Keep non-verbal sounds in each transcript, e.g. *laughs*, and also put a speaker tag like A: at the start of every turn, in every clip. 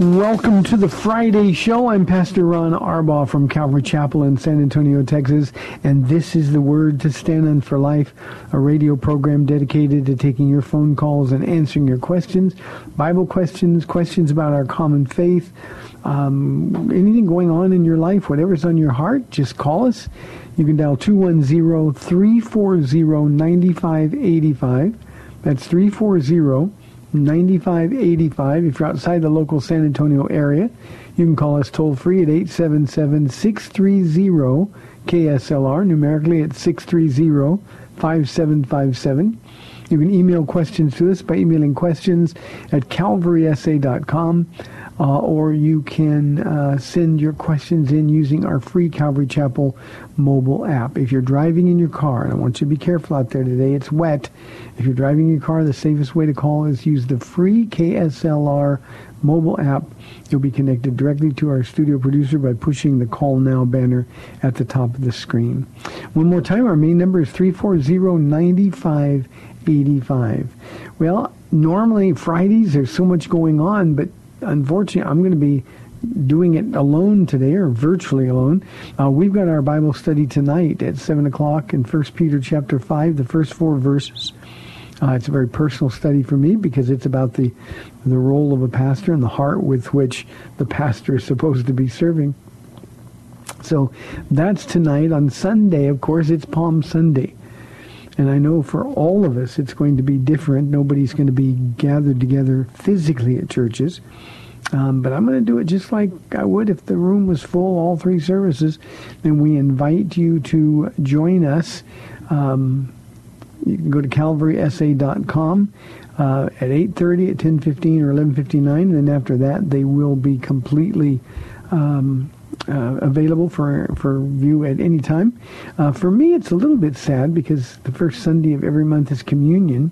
A: Welcome to the Friday show. I'm Pastor Ron Arbaugh from Calvary Chapel in San Antonio, Texas, and this is the Word to Stand on for Life, a radio program dedicated to taking your phone calls and answering your questions, Bible questions, questions about our common faith, um, anything going on in your life, whatever's on your heart, just call us. You can dial 210-340-9585. That's 340 9585. If you're outside the local San Antonio area, you can call us toll free at 877-630 KSLR, numerically at 630-5757. You can email questions to us by emailing questions at calvarysa.com. Uh, or you can uh, send your questions in using our free Calvary Chapel mobile app. If you're driving in your car, and I want you to be careful out there today, it's wet. If you're driving in your car, the safest way to call is use the free KSLR mobile app. You'll be connected directly to our studio producer by pushing the Call Now banner at the top of the screen. One more time, our main number is 340-9585. Well, normally Fridays there's so much going on, but unfortunately I'm going to be doing it alone today or virtually alone. Uh, we've got our Bible study tonight at 7 o'clock in 1 Peter chapter 5, the first four verses. Uh, it's a very personal study for me because it's about the the role of a pastor and the heart with which the pastor is supposed to be serving. So that's tonight. On Sunday, of course, it's Palm Sunday. And I know for all of us it's going to be different. Nobody's going to be gathered together physically at churches. Um, but I'm going to do it just like I would if the room was full, all three services. And we invite you to join us. Um, you can go to calvarysa.com uh, at 8.30, at 10.15, or 11.59. And then after that, they will be completely um, uh, available for, for view at any time. Uh, for me, it's a little bit sad because the first Sunday of every month is communion.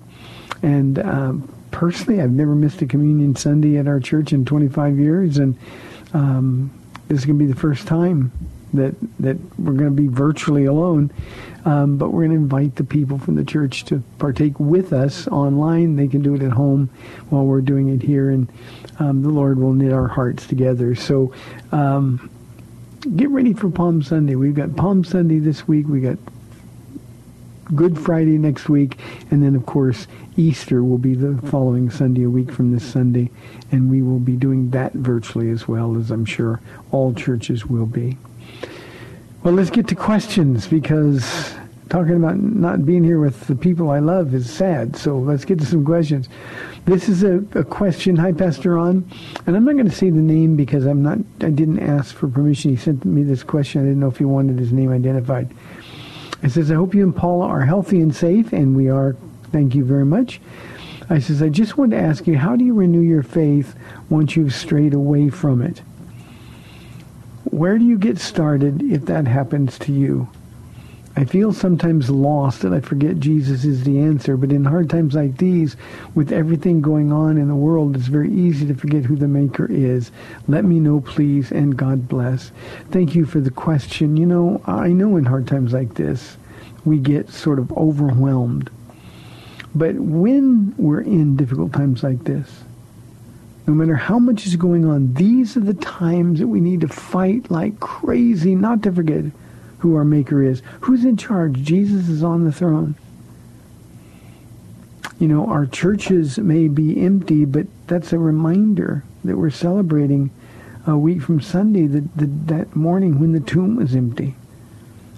A: And um, personally, I've never missed a communion Sunday at our church in 25 years. And um, this is going to be the first time that that we're going to be virtually alone. Um, but we're going to invite the people from the church to partake with us online. They can do it at home while we're doing it here, and um, the Lord will knit our hearts together. So um, get ready for Palm Sunday. We've got Palm Sunday this week. We got Good Friday next week, and then of course Easter will be the following Sunday, a week from this Sunday, and we will be doing that virtually as well as I'm sure all churches will be. Well, let's get to questions because talking about not being here with the people I love is sad. So let's get to some questions. This is a, a question. Hi, Pastor Ron. And I'm not going to say the name because I'm not, I didn't ask for permission. He sent me this question. I didn't know if he wanted his name identified. It says, I hope you and Paula are healthy and safe, and we are. Thank you very much. I says, I just wanted to ask you, how do you renew your faith once you've strayed away from it? Where do you get started if that happens to you? I feel sometimes lost and I forget Jesus is the answer, but in hard times like these, with everything going on in the world, it's very easy to forget who the Maker is. Let me know, please, and God bless. Thank you for the question. You know, I know in hard times like this, we get sort of overwhelmed. But when we're in difficult times like this, no matter how much is going on, these are the times that we need to fight like crazy not to forget who our Maker is. Who's in charge? Jesus is on the throne. You know, our churches may be empty, but that's a reminder that we're celebrating a week from Sunday, the, the, that morning when the tomb was empty.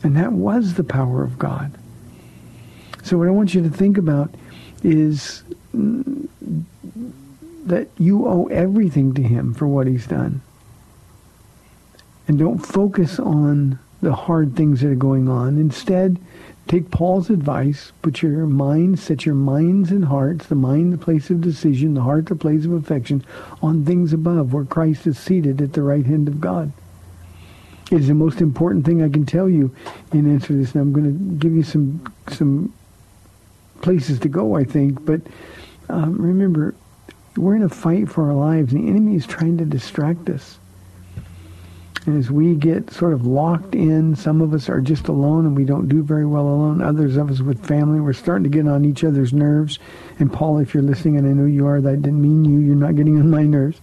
A: And that was the power of God. So what I want you to think about is that you owe everything to him for what he's done. And don't focus on the hard things that are going on. Instead, take Paul's advice, put your mind, set your minds and hearts, the mind the place of decision, the heart the place of affection, on things above, where Christ is seated at the right hand of God. It is the most important thing I can tell you in answer to this. And I'm going to give you some some places to go, I think. But um, remember, we're in a fight for our lives. The enemy is trying to distract us. As we get sort of locked in, some of us are just alone and we don't do very well alone. Others of us with family, we're starting to get on each other's nerves. And Paul, if you're listening, and I know you are, that didn't mean you. You're not getting on my nerves.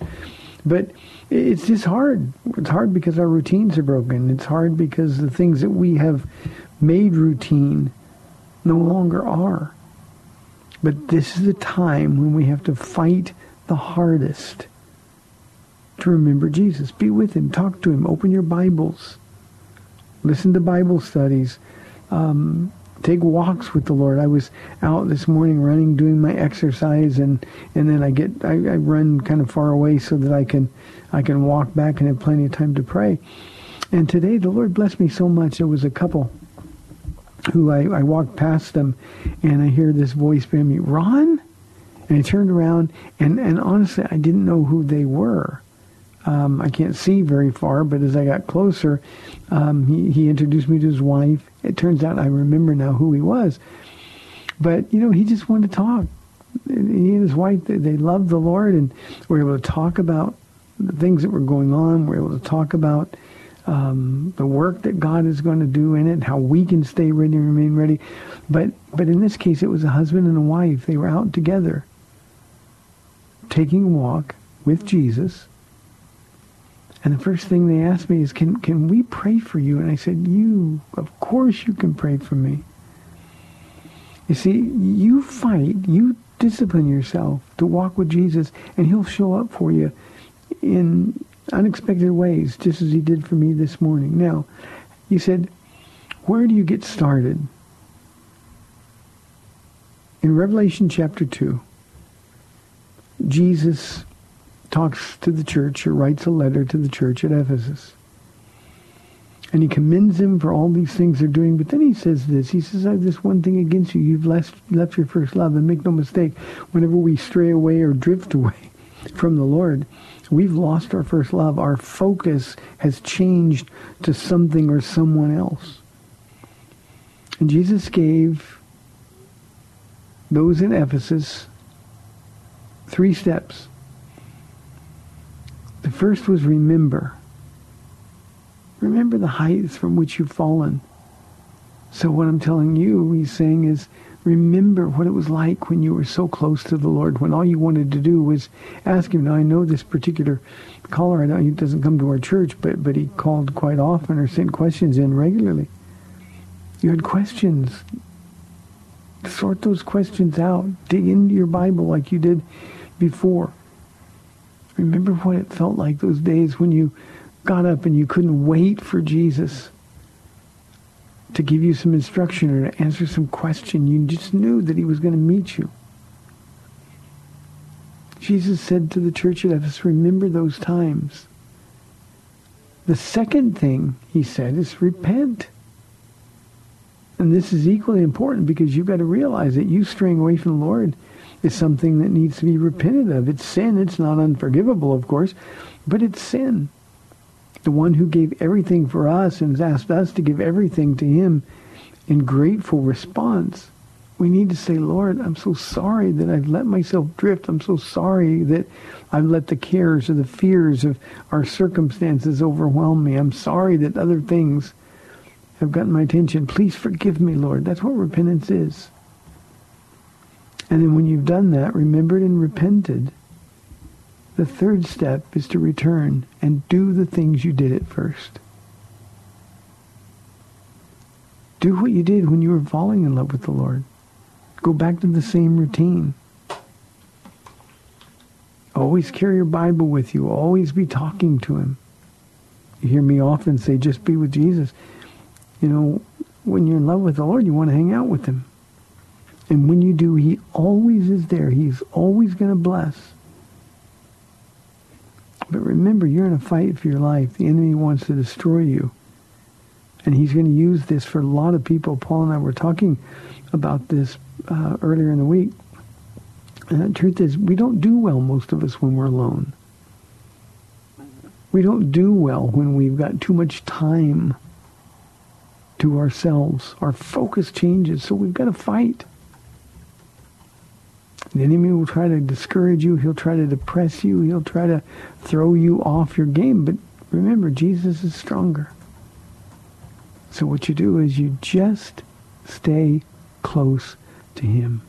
A: But it's just hard. It's hard because our routines are broken. It's hard because the things that we have made routine no longer are. But this is the time when we have to fight the hardest to remember Jesus. Be with him. Talk to him. Open your Bibles. Listen to Bible studies. Um, take walks with the Lord. I was out this morning running, doing my exercise, and and then I get I, I run kind of far away so that I can I can walk back and have plenty of time to pray. And today the Lord blessed me so much. There was a couple who I, I walked past them, and I hear this voice behind me, Ron. And I turned around, and and honestly, I didn't know who they were. Um, I can't see very far, but as I got closer, um, he, he introduced me to his wife. It turns out I remember now who he was. But, you know, he just wanted to talk. He and his wife, they, they loved the Lord and were able to talk about the things that were going on. We're able to talk about um, the work that God is going to do in it, how we can stay ready and remain ready. But, but in this case, it was a husband and a wife. They were out together taking a walk with Jesus and the first thing they asked me is, can, can we pray for you? And I said, you, of course you can pray for me. You see, you fight, you discipline yourself to walk with Jesus, and he'll show up for you in unexpected ways, just as he did for me this morning. Now, you said, where do you get started? In Revelation chapter 2, Jesus talks to the church or writes a letter to the church at Ephesus. And he commends them for all these things they're doing. But then he says this. He says, I have this one thing against you. You've left, left your first love. And make no mistake, whenever we stray away or drift away from the Lord, we've lost our first love. Our focus has changed to something or someone else. And Jesus gave those in Ephesus three steps the first was remember. Remember the heights from which you've fallen. So what I'm telling you, he's saying is, remember what it was like when you were so close to the Lord, when all you wanted to do was ask him. Now, I know this particular caller, I know he doesn't come to our church, but, but he called quite often or sent questions in regularly. You had questions. Sort those questions out. Dig into your Bible like you did before. Remember what it felt like those days when you got up and you couldn't wait for Jesus to give you some instruction or to answer some question. You just knew that he was going to meet you. Jesus said to the church at Ephesus, remember those times. The second thing he said is repent. And this is equally important because you've got to realize that you straying away from the Lord is something that needs to be repented of. It's sin. It's not unforgivable, of course, but it's sin. The one who gave everything for us and has asked us to give everything to him in grateful response. We need to say, Lord, I'm so sorry that I've let myself drift. I'm so sorry that I've let the cares or the fears of our circumstances overwhelm me. I'm sorry that other things have gotten my attention. Please forgive me, Lord. That's what repentance is. And then when you've done that, remembered and repented, the third step is to return and do the things you did at first. Do what you did when you were falling in love with the Lord. Go back to the same routine. Always carry your Bible with you. Always be talking to him. You hear me often say, just be with Jesus. You know, when you're in love with the Lord, you want to hang out with him. And when you do, he always is there. He's always going to bless. But remember, you're in a fight for your life. The enemy wants to destroy you. And he's going to use this for a lot of people. Paul and I were talking about this uh, earlier in the week. And the truth is, we don't do well, most of us, when we're alone. We don't do well when we've got too much time to ourselves. Our focus changes, so we've got to fight. The enemy will try to discourage you. He'll try to depress you. He'll try to throw you off your game. But remember, Jesus is stronger. So what you do is you just stay close to him.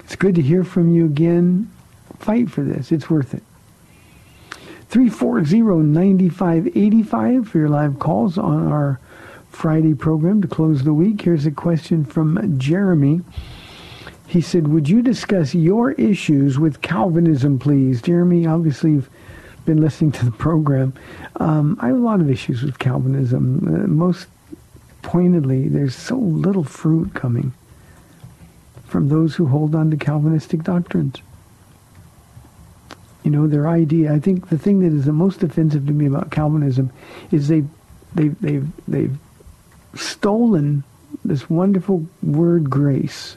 A: It's good to hear from you again. Fight for this. It's worth it. 340-9585 for your live calls on our Friday program to close the week. Here's a question from Jeremy. He said, would you discuss your issues with Calvinism, please? Jeremy, obviously you've been listening to the program. Um, I have a lot of issues with Calvinism. Uh, most pointedly, there's so little fruit coming from those who hold on to Calvinistic doctrines. You know, their idea, I think the thing that is the most offensive to me about Calvinism is they, they, they've, they've stolen this wonderful word grace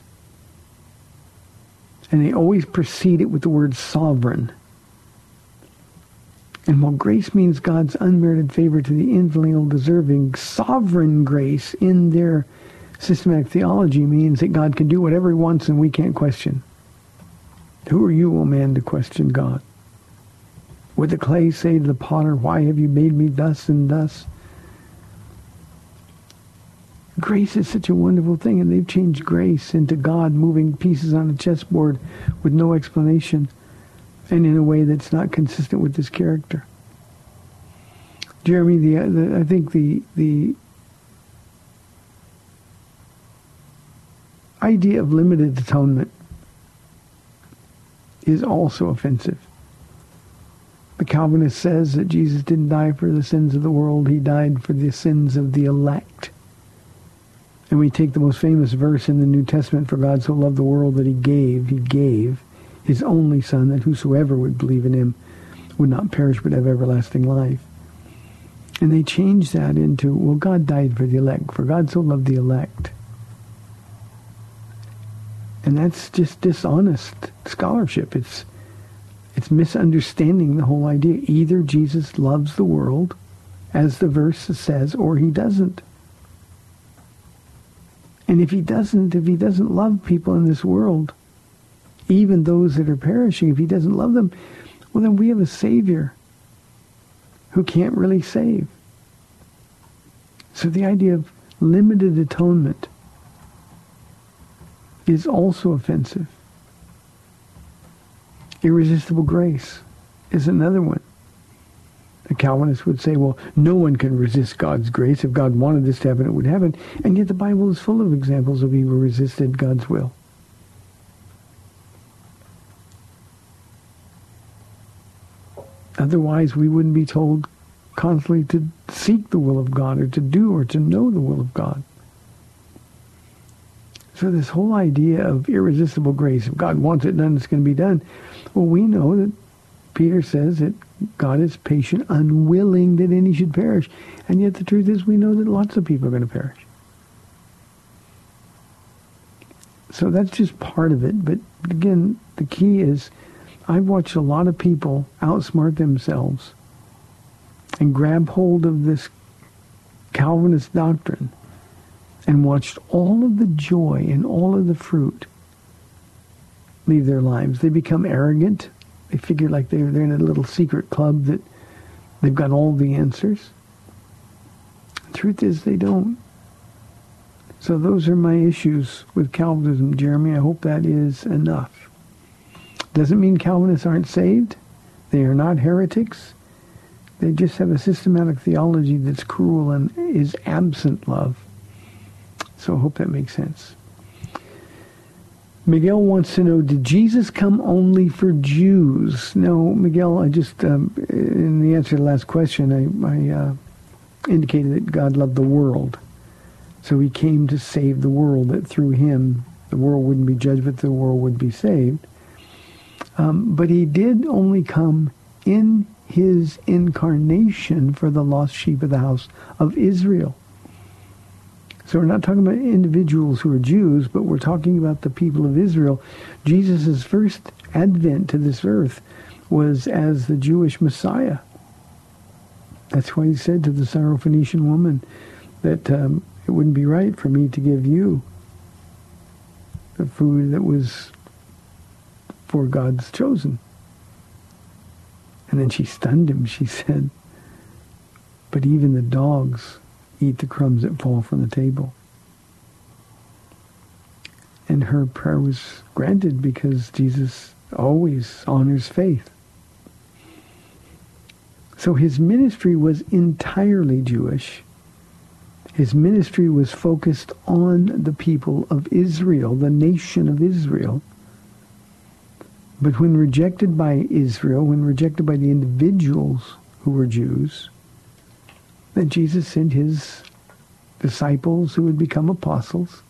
A: and they always precede it with the word sovereign. And while grace means God's unmerited favor to the infinitely deserving, sovereign grace in their Systematic theology means that God can do whatever he wants and we can't question. Who are you, O man, to question God? Would the clay say to the potter, why have you made me thus and thus? Grace is such a wonderful thing, and they've changed grace into God moving pieces on a chessboard with no explanation and in a way that's not consistent with his character. Jeremy, the, the I think the the idea of limited atonement is also offensive. The Calvinist says that Jesus didn't die for the sins of the world. He died for the sins of the elect. And we take the most famous verse in the New Testament, for God so loved the world that he gave, he gave his only son, that whosoever would believe in him would not perish but have everlasting life. And they change that into, well, God died for the elect, for God so loved the elect. And that's just dishonest scholarship. It's it's misunderstanding the whole idea. Either Jesus loves the world, as the verse says, or he doesn't. And if he doesn't, if he doesn't love people in this world, even those that are perishing, if he doesn't love them, well then we have a Savior who can't really save. So the idea of limited atonement is also offensive. Irresistible grace is another one. A Calvinist would say, well, no one can resist God's grace. If God wanted this to happen, it would happen. And yet the Bible is full of examples of people who resisted God's will. Otherwise, we wouldn't be told constantly to seek the will of God or to do or to know the will of God. So this whole idea of irresistible grace, if God wants it done, it's going to be done. Well, we know that Peter says that God is patient, unwilling that any should perish. And yet the truth is we know that lots of people are going to perish. So that's just part of it. But again, the key is I've watched a lot of people outsmart themselves and grab hold of this Calvinist doctrine and watched all of the joy and all of the fruit leave their lives. They become arrogant. They figure like they're, they're in a little secret club that they've got all the answers. The truth is they don't. So those are my issues with Calvinism, Jeremy. I hope that is enough. Doesn't mean Calvinists aren't saved. They are not heretics. They just have a systematic theology that's cruel and is absent love. So I hope that makes sense. Miguel wants to know, did Jesus come only for Jews? No, Miguel, I just, um, in the answer to the last question, I, I uh, indicated that God loved the world. So he came to save the world, that through him the world wouldn't be judged, but the world would be saved. Um, but he did only come in his incarnation for the lost sheep of the house of Israel. So we're not talking about individuals who are Jews, but we're talking about the people of Israel. Jesus' first advent to this earth was as the Jewish Messiah. That's why he said to the Syrophoenician woman that um, it wouldn't be right for me to give you the food that was for God's chosen. And then she stunned him. She said, but even the dogs eat the crumbs that fall from the table. And her prayer was granted because Jesus always honors faith. So his ministry was entirely Jewish. His ministry was focused on the people of Israel, the nation of Israel. But when rejected by Israel, when rejected by the individuals who were Jews, then Jesus sent his disciples who would become apostles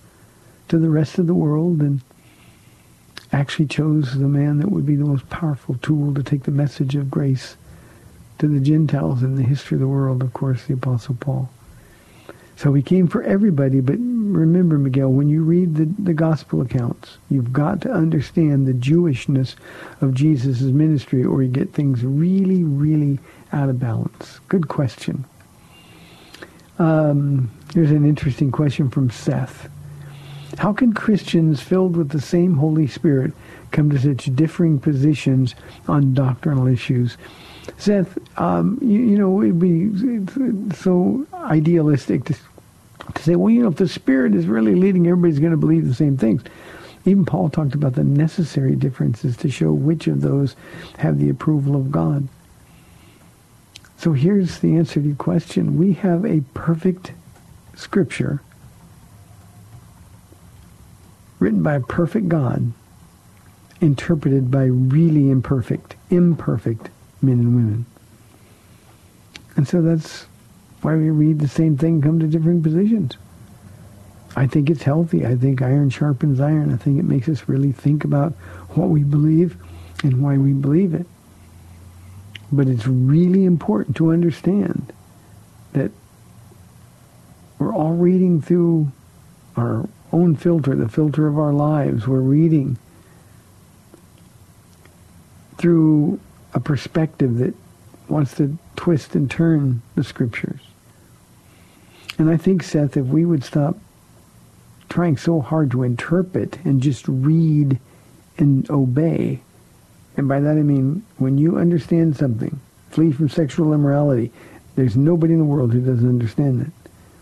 A: to the rest of the world and actually chose the man that would be the most powerful tool to take the message of grace to the Gentiles in the history of the world, of course, the Apostle Paul. So he came for everybody, but remember, Miguel, when you read the, the gospel accounts, you've got to understand the Jewishness of Jesus' ministry or you get things really, really out of balance. Good question. Um, here's an interesting question from Seth. How can Christians filled with the same Holy Spirit come to such differing positions on doctrinal issues? Seth, um, you, you, know, it'd be so idealistic to, to say, well, you know, if the Spirit is really leading, everybody's going to believe the same things. Even Paul talked about the necessary differences to show which of those have the approval of God. So here's the answer to your question. We have a perfect scripture written by a perfect God, interpreted by really imperfect, imperfect men and women. And so that's why we read the same thing, come to different positions. I think it's healthy. I think iron sharpens iron. I think it makes us really think about what we believe and why we believe it. But it's really important to understand that we're all reading through our own filter, the filter of our lives. We're reading through a perspective that wants to twist and turn the scriptures. And I think, Seth, if we would stop trying so hard to interpret and just read and obey, and by that I mean when you understand something, flee from sexual immorality, there's nobody in the world who doesn't understand that.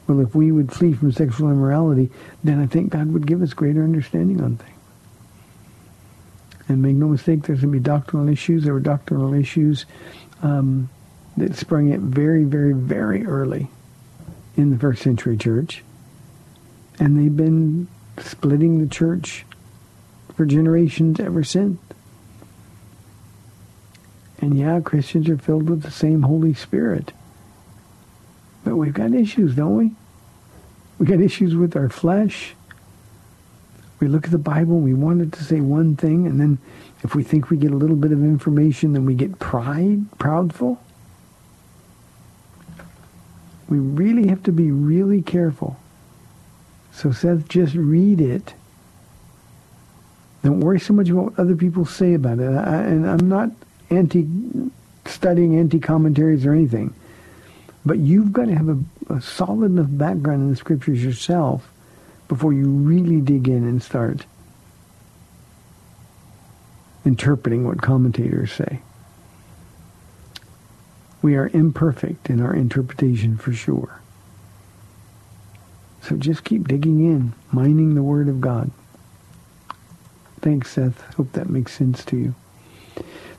A: Well, if we would flee from sexual immorality, then I think God would give us greater understanding on things. And make no mistake, there's going to be doctrinal issues. There were doctrinal issues um, that sprung up very, very, very early in the first century church. And they've been splitting the church for generations ever since. And yeah, Christians are filled with the same Holy Spirit. But we've got issues, don't we? We've got issues with our flesh. We look at the Bible, we want it to say one thing, and then if we think we get a little bit of information, then we get pride, proudful. We really have to be really careful. So Seth, just read it. Don't worry so much about what other people say about it. I, and I'm not anti studying anti commentaries or anything. But you've got to have a, a solid enough background in the scriptures yourself before you really dig in and start interpreting what commentators say. We are imperfect in our interpretation for sure. So just keep digging in, mining the Word of God. Thanks, Seth. Hope that makes sense to you.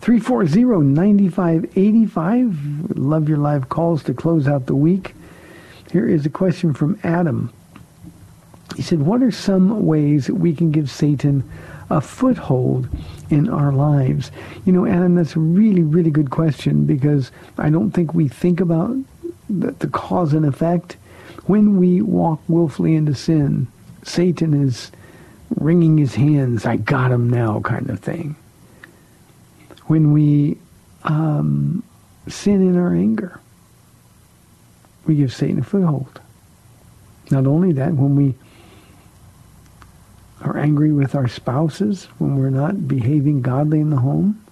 A: 340-9585. Love your live calls to close out the week. Here is a question from Adam. He said, what are some ways that we can give Satan a foothold in our lives? You know, Adam, that's a really, really good question because I don't think we think about the, the cause and effect. When we walk willfully into sin, Satan is wringing his hands, I got him now kind of thing. When we um, sin in our anger, we give Satan a foothold. Not only that, when we are angry with our spouses, when we're not behaving godly in the home,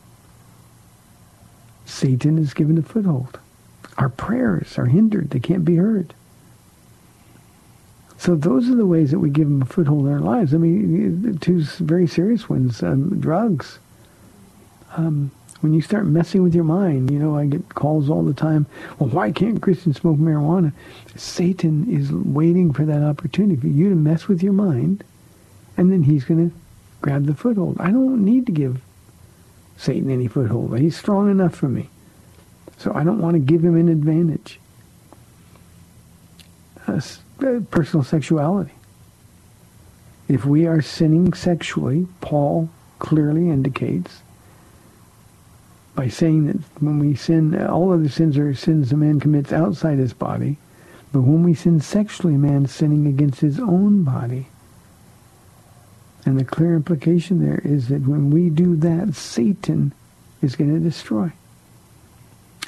A: Satan is given a foothold. Our prayers are hindered. They can't be heard. So those are the ways that we give them a foothold in our lives. I mean, two very serious ones, um, drugs. Um, when you start messing with your mind, you know, I get calls all the time, well, why can't Christians smoke marijuana? Satan is waiting for that opportunity for you to mess with your mind and then he's going to grab the foothold. I don't need to give Satan any foothold. He's strong enough for me. So I don't want to give him an advantage. Uh, personal sexuality. If we are sinning sexually, Paul clearly indicates by saying that when we sin, all other sins are sins a man commits outside his body, but when we sin sexually, a man sinning against his own body. And the clear implication there is that when we do that, Satan is going to destroy.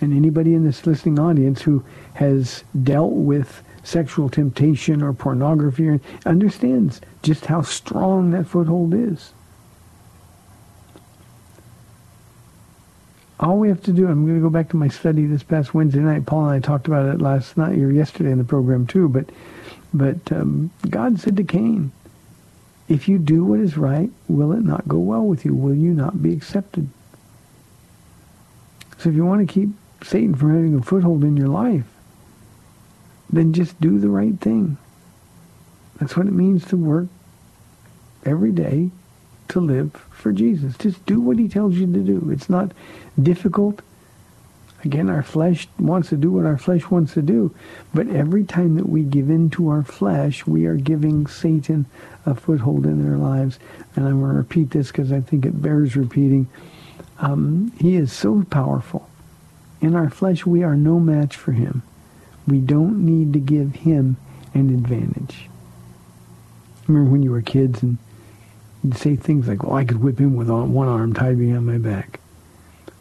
A: And anybody in this listening audience who has dealt with sexual temptation or pornography understands just how strong that foothold is. All we have to do, I'm going to go back to my study this past Wednesday night. Paul and I talked about it last night or yesterday in the program too, but but um, God said to Cain, if you do what is right, will it not go well with you? Will you not be accepted? So if you want to keep Satan from having a foothold in your life, then just do the right thing. That's what it means to work every day to live for Jesus. Just do what he tells you to do. It's not difficult. Again, our flesh wants to do what our flesh wants to do. But every time that we give in to our flesh, we are giving Satan a foothold in their lives. And I'm going to repeat this because I think it bears repeating. Um, he is so powerful. In our flesh, we are no match for him. We don't need to give him an advantage. Remember when you were kids and you'd say things like, well, I could whip him with one arm tied behind my back.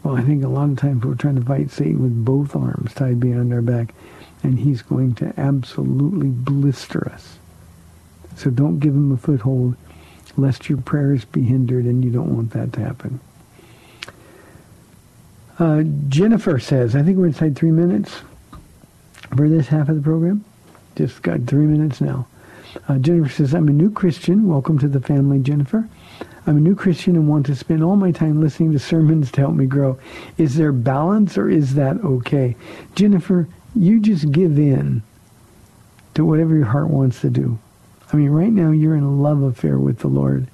A: Well, I think a lot of times we're trying to fight Satan with both arms tied behind our back, and he's going to absolutely blister us. So don't give him a foothold, lest your prayers be hindered, and you don't want that to happen. Uh, Jennifer says, I think we're inside three minutes for this half of the program. Just got three minutes now. Uh, Jennifer says, I'm a new Christian. Welcome to the family, Jennifer. I'm a new Christian and want to spend all my time listening to sermons to help me grow. Is there balance or is that okay? Jennifer, you just give in to whatever your heart wants to do. I mean, right now you're in a love affair with the Lord.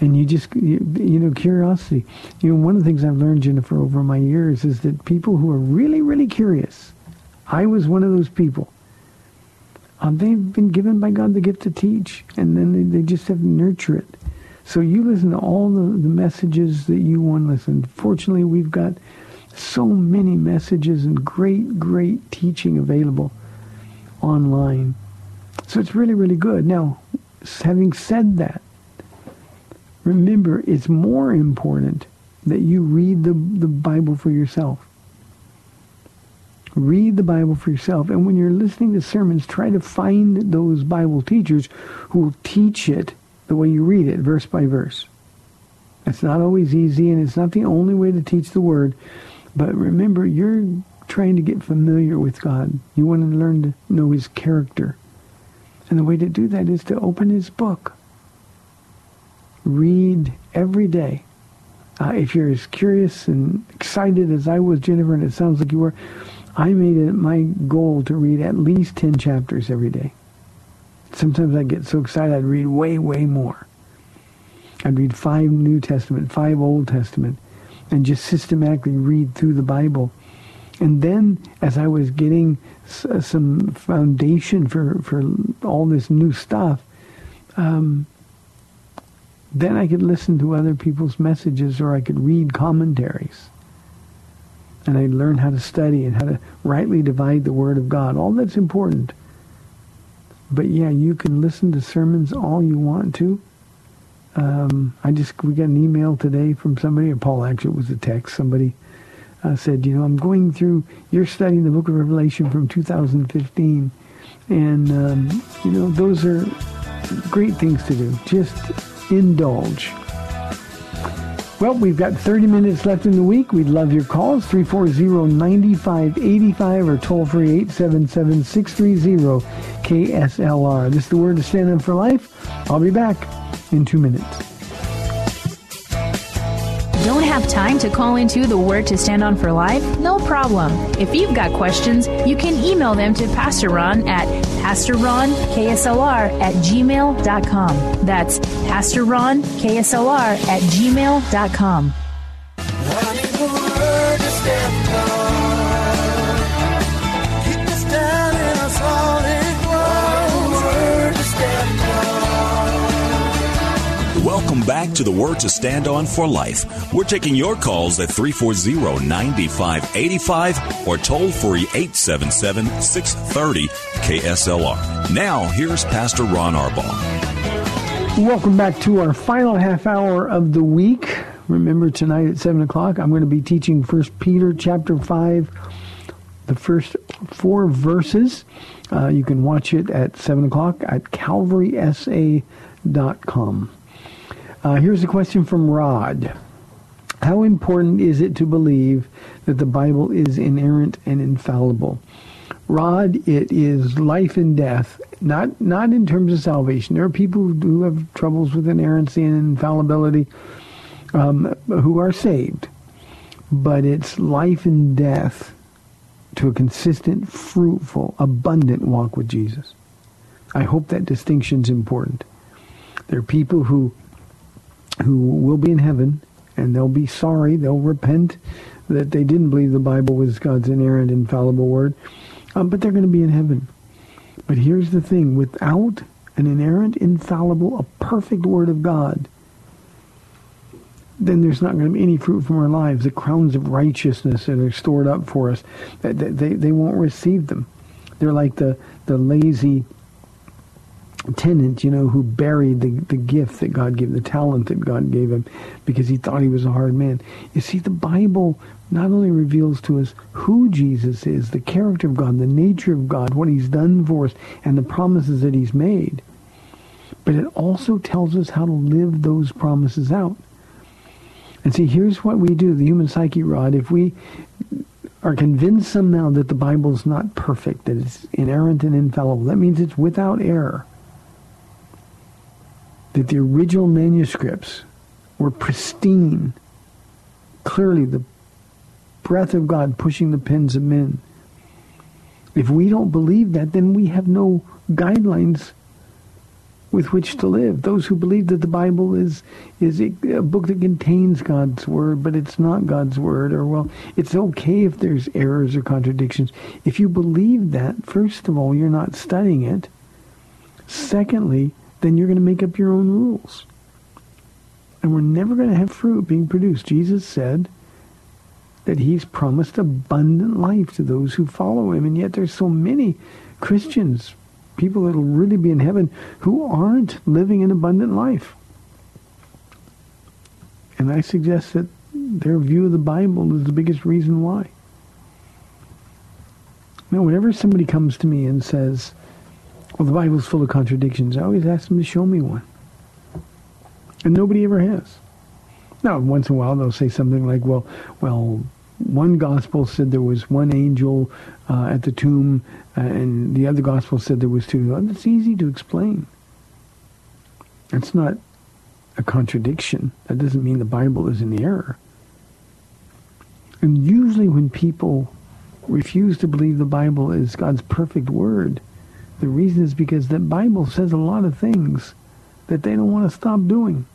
A: And you just, you, you know, curiosity. You know, one of the things I've learned, Jennifer, over my years is that people who are really, really curious, I was one of those people. Um, they've been given by God the gift to teach, and then they, they just have to nurture it. So you listen to all the, the messages that you want to listen. Fortunately, we've got so many messages and great, great teaching available online. So it's really, really good. Now, having said that, remember, it's more important that you read the, the Bible for yourself. Read the Bible for yourself. And when you're listening to sermons, try to find those Bible teachers who will teach it the way you read it, verse by verse. It's not always easy, and it's not the only way to teach the Word. But remember, you're trying to get familiar with God. You want to learn to know His character. And the way to do that is to open His book. Read every day. Uh, if you're as curious and excited as I was, Jennifer, and it sounds like you were, I made it my goal to read at least 10 chapters every day. Sometimes I'd get so excited I'd read way, way more. I'd read five New Testament, five Old Testament, and just systematically read through the Bible. And then as I was getting uh, some foundation for, for all this new stuff, um, then I could listen to other people's messages or I could read commentaries. And I'd learn how to study and how to rightly divide the Word of God. All that's important. But yeah, you can listen to sermons all you want to. Um, I just, we got an email today from somebody, or Paul actually it was a text, somebody uh, said, you know, I'm going through, you're studying the book of Revelation from 2015. And, um, you know, those are great things to do. Just indulge. Well, we've got 30 minutes left in the week. We'd love your calls, 340-9585 or toll-free 877-630-KSLR. This is the word to stand up for life. I'll be back in two minutes.
B: Don't have time to call into the Word to Stand On for Life? No problem. If you've got questions, you can email them to Pastor Ron at PastorRonKSLR at gmail.com. That's Pastor Ron KSLR at gmail.com.
C: Need the word to stand
D: back to the Word to Stand On for Life. We're taking your calls at 340-9585 or toll free 877-630-KSLR. Now, here's Pastor Ron Arbaugh.
A: Welcome back to our final half hour of the week. Remember tonight at seven o'clock, I'm going to be teaching First Peter chapter five, the first four verses. Uh, you can watch it at seven o'clock at calvarysa.com. Uh, here's a question from Rod. How important is it to believe that the Bible is inerrant and infallible? Rod, it is life and death, not not in terms of salvation. There are people who have troubles with inerrancy and infallibility um, who are saved, but it's life and death to a consistent, fruitful, abundant walk with Jesus. I hope that distinction is important. There are people who who will be in heaven and they'll be sorry, they'll repent that they didn't believe the Bible was God's inerrant, infallible word, um, but they're going to be in heaven. But here's the thing, without an inerrant, infallible, a perfect word of God, then there's not going to be any fruit from our lives. The crowns of righteousness that are stored up for us, they, they, they won't receive them. They're like the, the lazy tenant, you know, who buried the, the gift that God gave, the talent that God gave him because he thought he was a hard man. You see, the Bible not only reveals to us who Jesus is, the character of God, the nature of God, what he's done for us, and the promises that he's made, but it also tells us how to live those promises out. And see, here's what we do, the human psyche, Rod. If we are convinced somehow that the Bible is not perfect, that it's inerrant and infallible, that means it's without error that the original manuscripts were pristine, clearly the breath of God pushing the pens of men. If we don't believe that, then we have no guidelines with which to live. Those who believe that the Bible is is a, a, book that contains God's word, but it's not God's word, or well, it's okay if there's errors or contradictions. If you believe that, first of all, you're not studying it. Secondly, then you're going to make up your own rules. And we're never going to have fruit being produced. Jesus said that he's promised abundant life to those who follow him. And yet there's so many Christians, people that will really be in heaven, who aren't living an abundant life. And I suggest that their view of the Bible is the biggest reason why. Now, whenever somebody comes to me and says, well, the Bible's full of contradictions. I always ask them to show me one. And nobody ever has. Now, once in a while they'll say something like, well, well, one gospel said there was one angel uh, at the tomb, uh, and the other gospel said there was two. That's easy to explain. That's not a contradiction. That doesn't mean the Bible is in error. And usually when people refuse to believe the Bible is God's perfect word, the reason is because the Bible says a lot of things that they don't want to stop doing.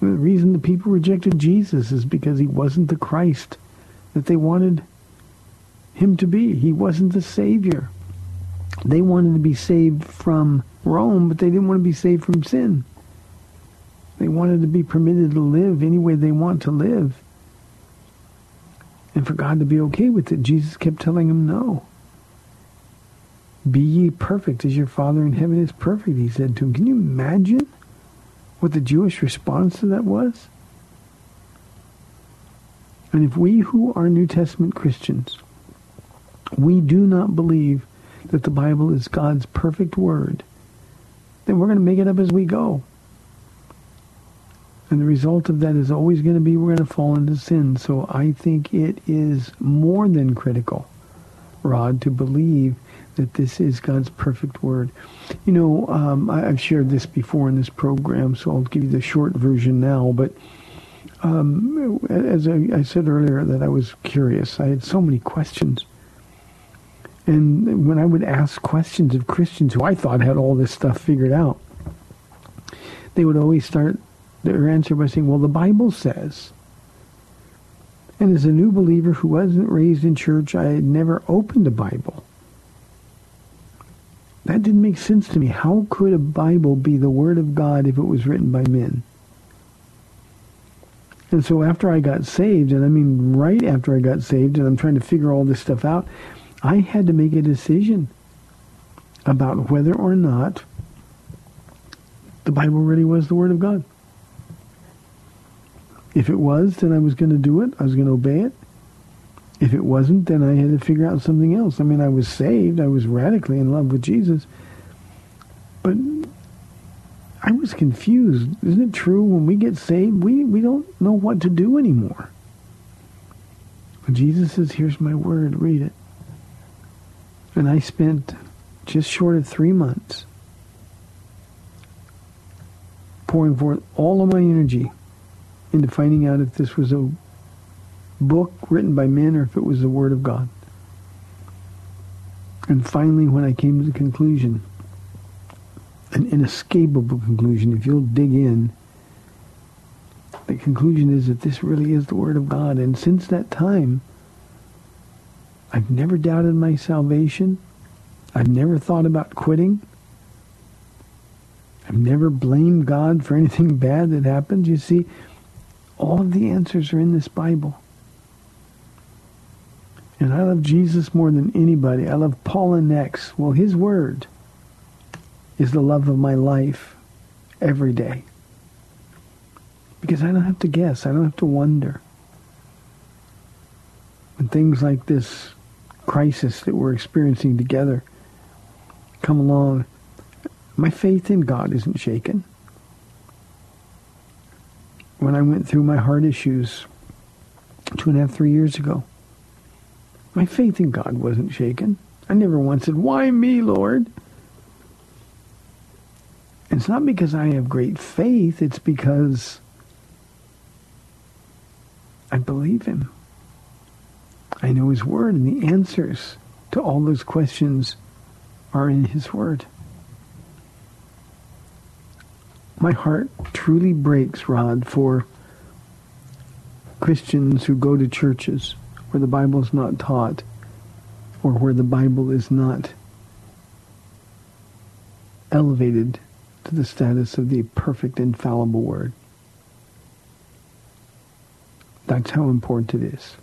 A: The reason the people rejected Jesus is because he wasn't the Christ that they wanted him to be. He wasn't the Savior. They wanted to be saved from Rome, but they didn't want to be saved from sin. They wanted to be permitted to live any way they want to live. And for God to be okay with it, Jesus kept telling them no. Be ye perfect as your Father in heaven is perfect, he said to him. Can you imagine what the Jewish response to that was? And if we who are New Testament Christians, we do not believe that the Bible is God's perfect word, then we're going to make it up as we go. And the result of that is always going to be we're going to fall into sin. So I think it is more than critical, Rod, to believe that this is God's perfect word. You know, um, I, have shared this before in this program, so I'll give you the short version now. But um, as I, I said earlier, that I was curious. I had so many questions. And when I would ask questions of Christians who I thought had all this stuff figured out, they would always start their answer by saying, well, the Bible says. And as a new believer who wasn't raised in church, I had never opened a Bible. That didn't make sense to me. How could a Bible be the Word of God if it was written by men? And so after I got saved, and I mean right after I got saved, and I'm trying to figure all this stuff out, I had to make a decision about whether or not the Bible really was the Word of God. If it was, then I was going to do it. I was going to obey it. If it wasn't, then I had to figure out something else. I mean, I was saved. I was radically in love with Jesus. But I was confused. Isn't it true when we get saved, we, we don't know what to do anymore? But Jesus says, here's my word, read it. And I spent just short of three months pouring forth all of my energy into finding out if this was a book written by men or if it was the Word of God. And finally, when I came to the conclusion, an inescapable conclusion, if you'll dig in, the conclusion is that this really is the Word of God. And since that time, I've never doubted my salvation. I've never thought about quitting. I've never blamed God for anything *laughs* bad that happened. You see, all of the answers are in this Bible. And I love Jesus more than anybody. I love Paula next. Well, his word is the love of my life every day. Because I don't have to guess. I don't have to wonder. When things like this crisis that we're experiencing together come along, my faith in God isn't shaken when I went through my heart issues two and a half, three years ago. My faith in God wasn't shaken. I never once said, why me, Lord? It's not because I have great faith. It's because I believe him. I know his word, and the answers to all those questions are in his word. my heart truly breaks, Rod, for Christians who go to churches where the Bible is not taught or where the Bible is not elevated to the status of the perfect infallible word. That's how important it is.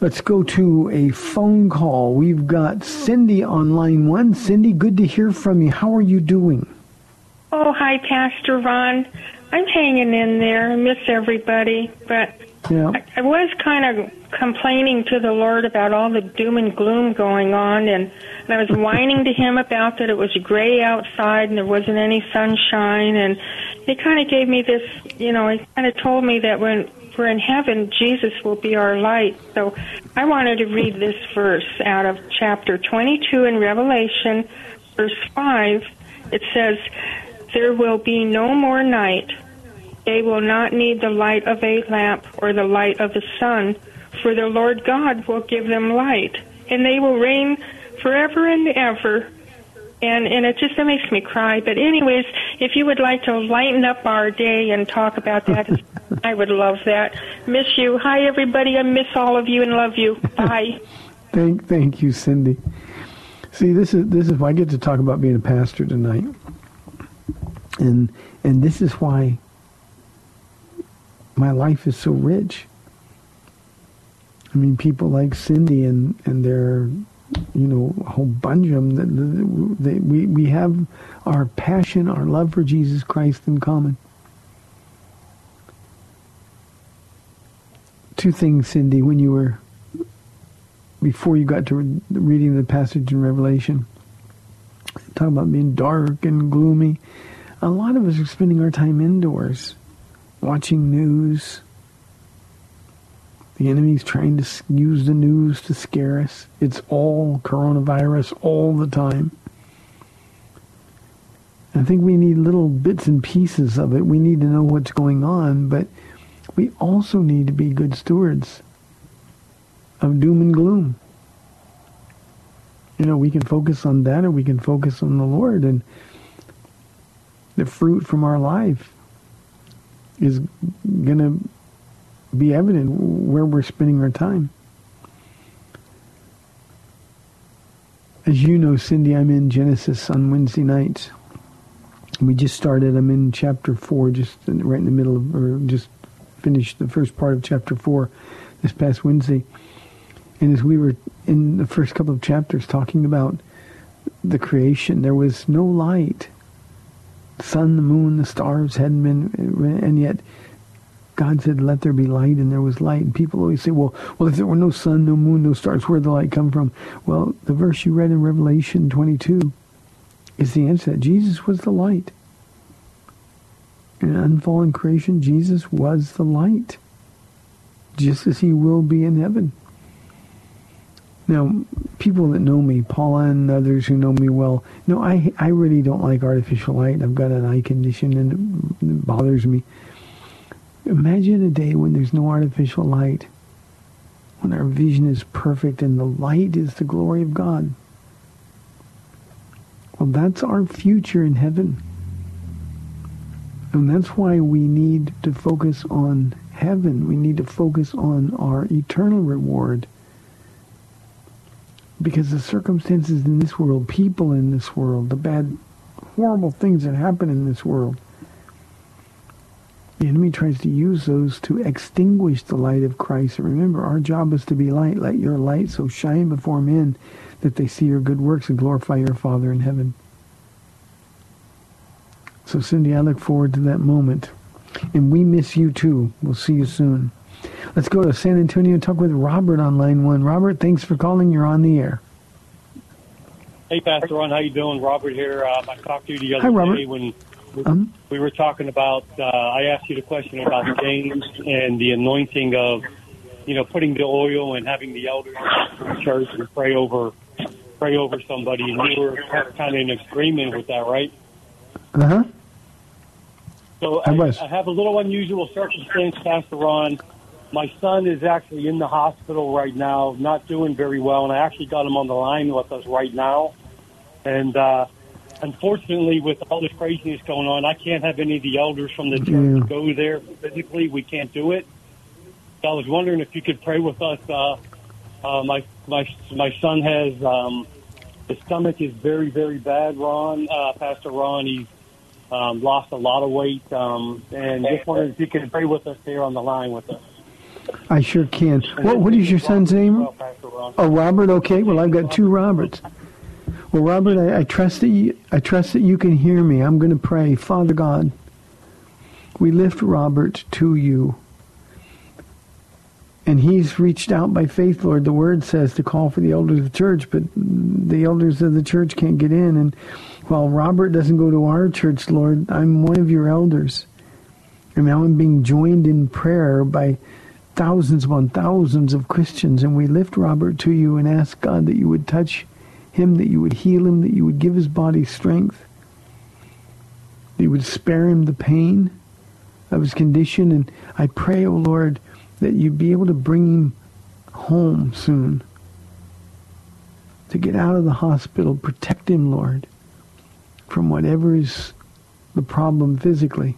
A: Let's go to a phone call. We've got Cindy on line one. Cindy, good to hear from you. How are you doing?
E: Oh, hi, Pastor Ron. I'm hanging in there. I miss everybody, but
A: yeah.
E: I, I was kind of complaining to the Lord about all the doom and gloom going on, and, and I was *laughs* whining to Him about that it was gray outside and there wasn't any sunshine, and He kind of gave me this, you know, He kind of told me that when we're in heaven, Jesus will be our light. So I wanted to read this verse out of chapter 22 in Revelation, verse 5. It says, There will be no more night. They will not need the light of a lamp or the light of the sun, for the Lord God will give them light, and they will reign forever and ever and and it just it makes me cry. But anyways, if you would like to lighten up our day and talk about that, *laughs* I would love that. Miss you. Hi everybody. I miss all of you and love you. Bye. *laughs*
A: thank thank you, Cindy. See, this is this is why I get to talk about being a pastor tonight. And and this is why my life is so rich. I mean, people like Cindy and, and their, you know, whole bunch of them, they, we, we have our passion, our love for Jesus Christ in common. Two things, Cindy, when you were, before you got to reading the passage in Revelation, talk about being dark and gloomy. A lot of us are spending our time indoors, watching news. The enemy's trying to use the news to scare us. It's all coronavirus all the time. I think we need little bits and pieces of it. We need to know what's going on, but we also need to be good stewards of doom and gloom. You know, we can focus on that or we can focus on the Lord and the fruit from our life is going to be evident where we're spending our time. As you know, Cindy, I'm in Genesis on Wednesday nights. We just started. I'm in chapter four, just right in the middle of, or just finished the first part of chapter four this past Wednesday. And as we were in the first couple of chapters talking about the creation, there was no light. The sun, the moon, the stars hadn't been, and yet God said, let there be light, and there was light. And people always say, well, well, if there were no sun, no moon, no stars, where'd the light come from? Well, the verse you read in Revelation 22 is the answer that Jesus was the light. In unfallen creation, Jesus was the light, just as he will be in heaven. Now, people that know me, Paula and others who know me well, know I, I really don't like artificial light. I've got an eye condition and it bothers me. Imagine a day when there's no artificial light, when our vision is perfect and the light is the glory of God. Well, that's our future in heaven. And that's why we need to focus on heaven. We need to focus on our eternal reward. Because the circumstances in this world, people in this world, the bad, horrible things that happen in this world, the enemy tries to use those to extinguish the light of Christ. And remember, our job is to be light. Let your light so shine before men that they see your good works and glorify your Father in heaven. So, Cindy, I look forward to that moment. And we miss you too. We'll see you soon. Let's go to San Antonio and talk with Robert on line one. Robert, thanks for calling. You're on the air.
F: Hey, Pastor Ron, how you doing? Robert here. Um, I talked to you the other
A: Hi,
F: day when
A: Um,
F: we were talking about. Uh, I asked you the question about James and the anointing of, you know, putting the oil and having the elders in the church and pray over, pray over somebody, and you were kind of in agreement with that, right?
A: uh-huh.
F: So
A: I
F: I. I have a little unusual circumstance, Pastor Ron. My son is actually in the hospital right now, not doing very well, and I actually got him on the line with us right now. And uh, unfortunately, with all this craziness going on, I can't have any of the elders from the church go there physically. We can't do it. So I was wondering if you could pray with us. Uh, uh, my my my son has um, his stomach is very very bad. Ron, uh, Pastor Ron, he's um, lost a lot of weight, um, and just wondering if you could pray with us here on the line with us.
A: I sure can. What, what is your son's name? Oh, Robert. Okay. Well, I've got two Roberts. Well, Robert, I, I trust that you. I trust that you can hear me. I'm going to pray, Father God. We lift Robert to you, and he's reached out by faith, Lord. The Word says to call for the elders of the church, but the elders of the church can't get in. And while Robert doesn't go to our church, Lord, I'm one of your elders, and now I'm being joined in prayer by thousands upon thousands of Christians, and we lift Robert to you and ask God that you would touch him, that you would heal him, that you would give his body strength, that you would spare him the pain of his condition. And I pray, O Lord, that you'd be able to bring him home soon, to get out of the hospital, protect him, Lord, from whatever is the problem physically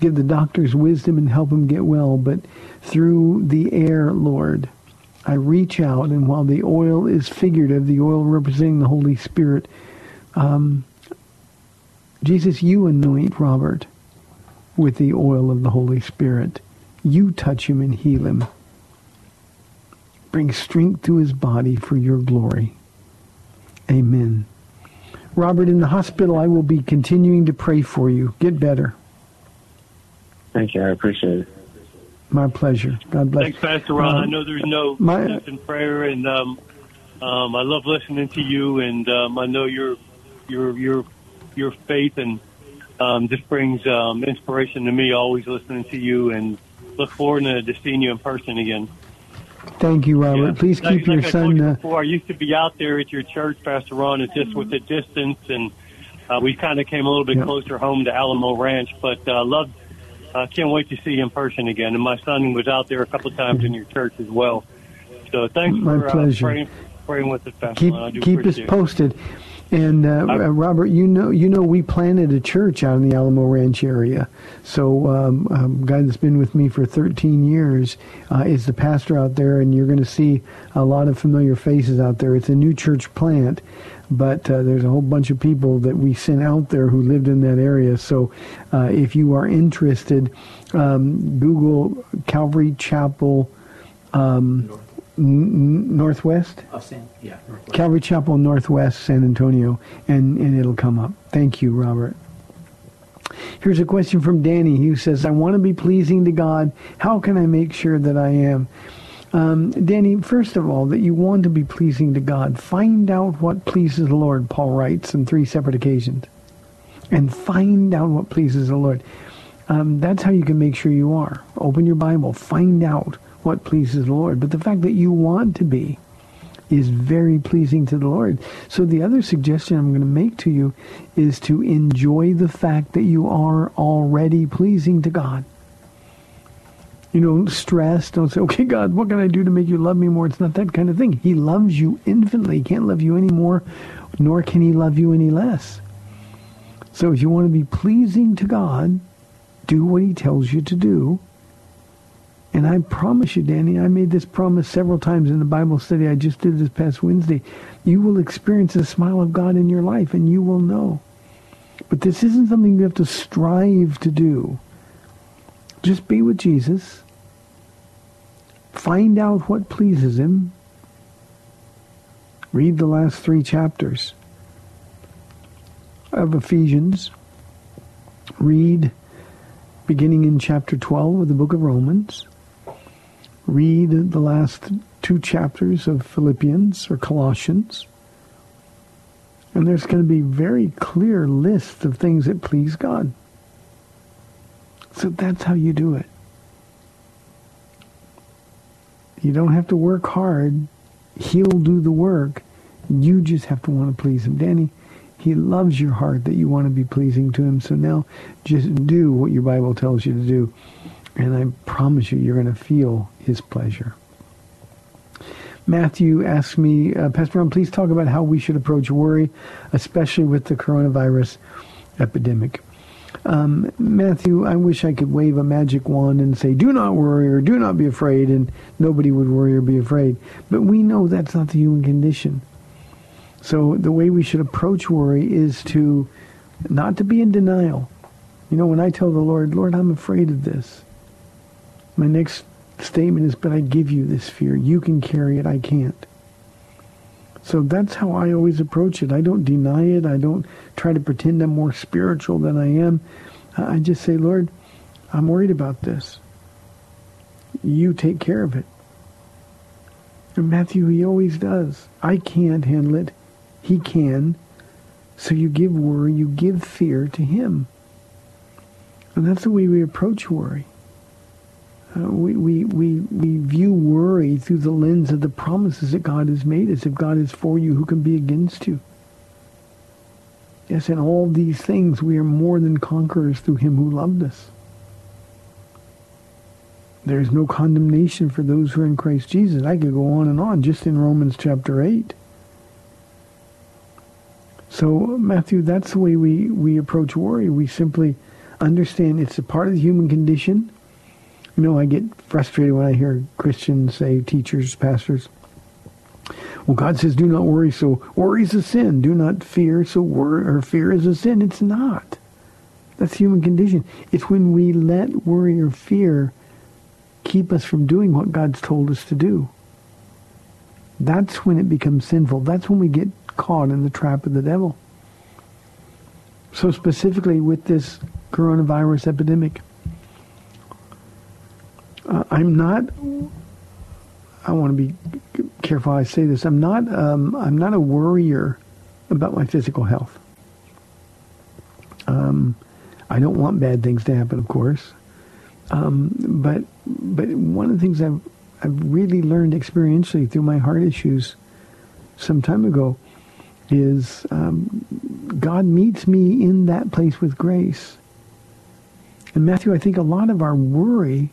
A: give the doctors wisdom and help them get well. But through the air, Lord, I reach out, and while the oil is figurative, the oil representing the Holy Spirit, um, Jesus, you anoint Robert with the oil of the Holy Spirit. You touch him and heal him. Bring strength to his body for your glory. Amen. Robert, in the hospital, I will be continuing to pray for you. Get better.
G: Thank you. I appreciate it.
A: My pleasure. God bless.
F: Thanks, Pastor Ron.
A: Um,
F: I know there's no
A: my-
F: in prayer, and um, um, I love listening to you, and um, I know your your your your faith and um, just brings um, inspiration to me. Always listening to you, and look forward to, to seeing you in person again.
A: Thank you, Robert.
F: Yeah.
A: Please
F: Like-
A: keep your
F: like I
A: son.
F: you
A: Uh,
F: before, I used to be out there at your church, Pastor Ron. It's just with the distance, and uh, we kind of came a little bit
A: Yeah.
F: closer home to Alamo Ranch. But uh, love, uh, can't wait to see you in person again. And my son was out there a couple of times in your church as well. So thanks
A: My
F: for uh,
A: pleasure.
F: praying, praying with us, Pastor
A: keep.
F: I
A: keep us
F: appreciate it.
A: And uh, uh, Robert, you know, you know, we planted a church out in the Alamo Ranch area. So, um, um, guy that's been with me for 13 years uh, is the pastor out there, and you're going to see a lot of familiar faces out there. It's a new church plant, but uh, there's a whole bunch of people that we sent out there who lived in that area. So, uh, if you are interested, um, Google Calvary Chapel um, n- Northwest.
H: Of San, yeah. Northwest.
A: Calvary Chapel Northwest, San Antonio, and, and it'll come up. Thank you, Robert. Here's a question from Danny who says, I want to be pleasing to God. How can I make sure that I am? Um, Danny, first of all, that you want to be pleasing to God, find out what pleases the Lord, Paul writes on three separate occasions. And find out what pleases the Lord. Um, that's how you can make sure you are. Open your Bible, find out what pleases the Lord. But the fact that you want to be, is very pleasing to the Lord. So the other suggestion I'm going to make to you is to enjoy the fact that you are already pleasing to God. You don't stress. Don't say, okay, God, what can I do to make you love me more? It's not that kind of thing. He loves you infinitely. He can't love you any more, nor can he love you any less. So if you want to be pleasing to God, do what he tells you to do. And I promise you, Danny, I made this promise several times in the Bible study I just did this past Wednesday. You will experience the smile of God in your life, and you will know. But this isn't something you have to strive to do. Just be with Jesus. Find out what pleases him. Read the last three chapters of Ephesians. Read beginning in chapter 12 of the book of Romans read the last two chapters of Philippians or Colossians, and there's going to be very clear lists of things that please God. So that's how you do it. You don't have to work hard. He'll do the work. You just have to want to please him. Danny, he loves your heart that you want to be pleasing to him. So now just do what your Bible tells you to do. And I promise you, you're going to feel his pleasure. Matthew asks me, uh, Pastor Ron, please talk about how we should approach worry, especially with the coronavirus epidemic. Um, Matthew, I wish I could wave a magic wand and say, do not worry or do not be afraid, and nobody would worry or be afraid. But we know that's not the human condition. So the way we should approach worry is to not to be in denial. You know, when I tell the Lord, Lord, I'm afraid of this, my next statement is, but I give you this fear. You can carry it. I can't. So that's how I always approach it. I don't deny it. I don't try to pretend I'm more spiritual than I am. I just say, Lord, I'm worried about this. You take care of it. And Matthew, he always does. I can't handle it. He can. So you give worry, you give fear to him. And that's the way we approach worry. Uh, we, we, we, we view worry through the lens of the promises that God has made us. If God is for you, who can be against you? Yes, in all these things we are more than conquerors through him who loved us. There is no condemnation for those who are in Christ Jesus. I could go on and on just in Romans chapter 8. So, Matthew, that's the way we, we approach worry. We simply understand it's a part of the human condition. You know, I get frustrated when I hear Christians say, teachers, pastors, Well, God says, do not worry, so worry is a sin. Do not fear, so worry, or fear is a sin. It's not. That's human condition. It's when we let worry or fear keep us from doing what God's told us to do. That's when it becomes sinful. That's when we get caught in the trap of the devil. So specifically with this coronavirus epidemic, uh, I'm not. I want to be careful how I say this. I'm not. Um, I'm not a worrier about my physical health. Um, I don't want bad things to happen, of course. Um, but but one of the things I've I've really learned experientially through my heart issues some time ago is um, God meets me in that place with grace. And Matthew, I think a lot of our worry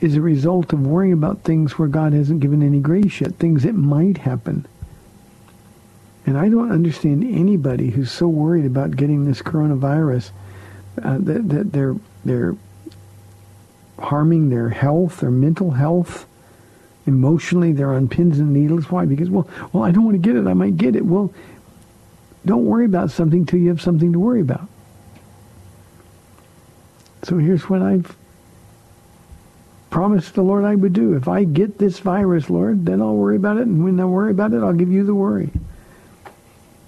A: is a result of worrying about things where God hasn't given any grace yet, things that might happen. And I don't understand anybody who's so worried about getting this coronavirus uh, that, that they're they're harming their health, their mental health, emotionally. They're on pins and needles. Why? Because well, well, I don't want to get it. I might get it. Well, don't worry about something till you have something to worry about. So here's what I've promised the Lord I would do. If I get this virus, Lord, then I'll worry about it. And when I worry about it, I'll give you the worry.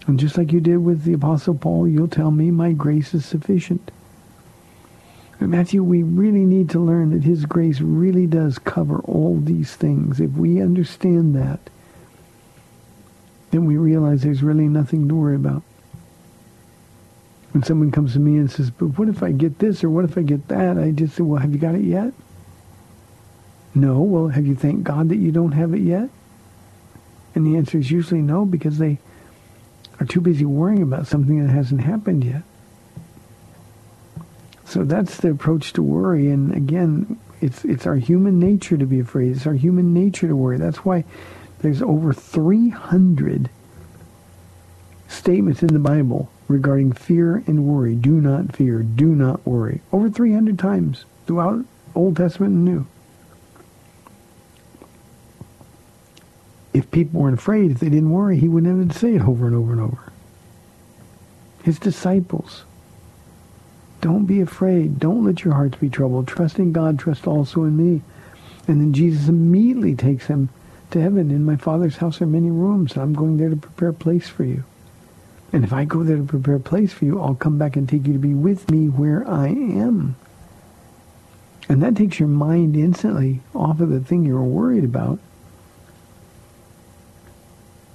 A: And just like you did with the Apostle Paul, you'll tell me my grace is sufficient. And Matthew, we really need to learn that his grace really does cover all these things. If we understand that, then we realize there's really nothing to worry about. When someone comes to me and says, but what if I get this or what if I get that? I just say, well, have you got it yet? No. Well, have you thanked God that you don't have it yet? And the answer is usually no because they are too busy worrying about something that hasn't happened yet. So that's the approach to worry. And again, it's it's our human nature to be afraid. It's our human nature to worry. That's why there's over 300 statements in the Bible regarding fear and worry. Do not fear. Do not worry. Over 300 times throughout Old Testament and New. If people weren't afraid, if they didn't worry, he wouldn't have to say it over and over and over. His disciples. Don't be afraid. Don't let your hearts be troubled. Trust in God. Trust also in me. And then Jesus immediately takes them to heaven. In my Father's house are many rooms. I'm going there to prepare a place for you. And if I go there to prepare a place for you, I'll come back and take you to be with me where I am. And that takes your mind instantly off of the thing you're worried about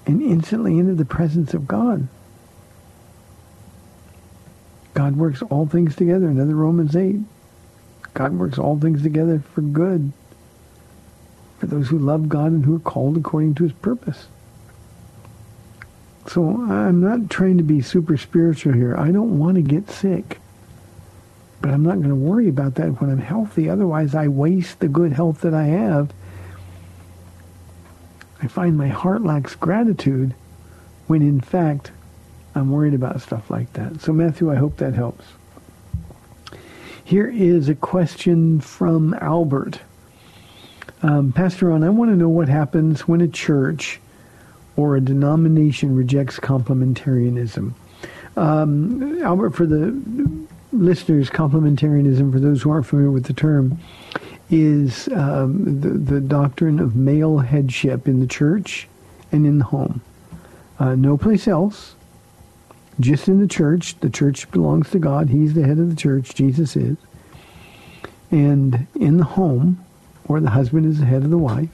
A: and instantly into the presence of God. God works all things together. Another Romans 8. God works all things together for good for those who love God and who are called according to his purpose. So I'm not trying to be super spiritual here. I don't want to get sick. But I'm not going to worry about that when I'm healthy. Otherwise, I waste the good health that I have I find my heart lacks gratitude when in fact I'm worried about stuff like that. So Matthew, I hope that helps. Here is a question from Albert. Um, Pastor Ron, I want to know what happens when a church or a denomination rejects complementarianism. Um, Albert, for the listeners, complementarianism, for those who aren't familiar with the term, is um, the, the doctrine of male headship in the church and in the home. Uh, no place else, just in the church. The church belongs to God. He's the head of the church. Jesus is. And in the home, where the husband is the head of the wife,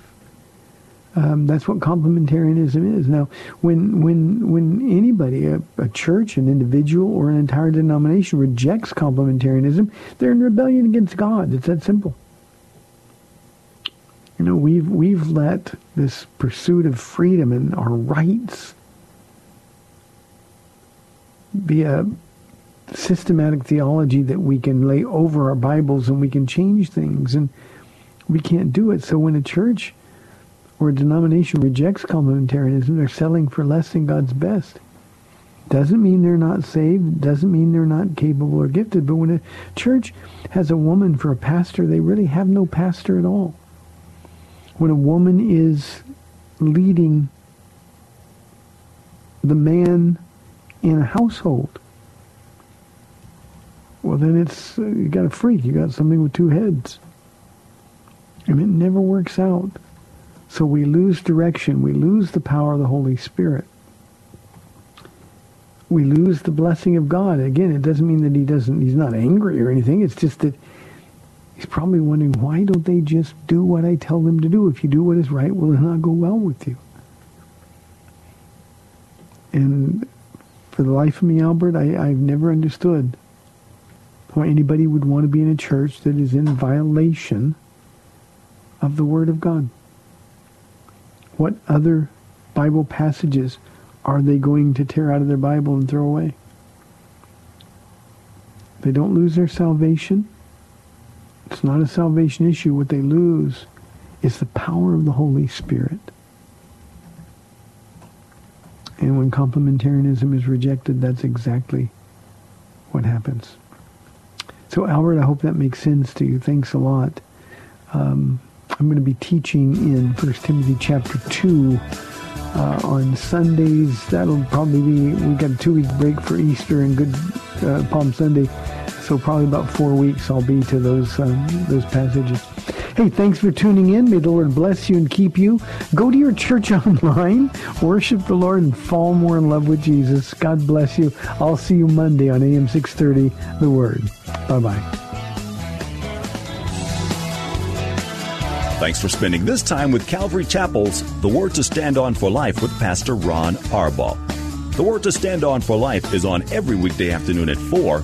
A: um, that's what complementarianism is. Now, when when when anybody, a, a, church, an individual, or an entire denomination rejects complementarianism, they're in rebellion against God. It's that simple. You know, we've we've let this pursuit of freedom and our rights be a systematic theology that we can lay over our Bibles and we can change things and we can't do it. So when a church or a denomination rejects complementarianism, they're selling for less than God's best. Doesn't mean they're not saved, doesn't mean they're not capable or gifted, but when a church has a woman for a pastor, they really have no pastor at all when a woman is leading the man in a household. Well, then it's uh, you got a freak. You got something with two heads, and it never works out. So we lose direction. We lose the power of the Holy Spirit. We lose the blessing of God. Again, it doesn't mean that he doesn't. He's not angry or anything. It's just that he's probably wondering why don't they just do what I tell them to do? If you do what is right, will it not go well with you? And for the life of me, Albert, I, I've never understood why anybody would want to be in a church that is in violation of the Word of God. What other Bible passages are they going to tear out of their Bible and throw away? They don't lose their salvation. It's not a salvation issue. What they lose is the power of the Holy Spirit. And when complementarianism is rejected, that's exactly what happens. So, Albert, I hope that makes sense to you. Thanks a lot. Um, I'm going to be teaching in 1 Timothy chapter 2 uh, on Sundays. That'll probably be, we've got a two-week break for Easter and Good uh, Palm Sunday. So probably about four weeks I'll be to those um, those passages. Hey, thanks for tuning in. May the Lord bless you and keep you. Go to your church *laughs* online, worship the Lord, and fall more in love with Jesus. God bless you. I'll see you Monday on AM 630, The Word. Bye-bye.
D: Thanks for spending this time with Calvary Chapel's The Word to Stand On for Life with Pastor Ron Arbaugh. The Word to Stand On for Life is on every weekday afternoon at 4,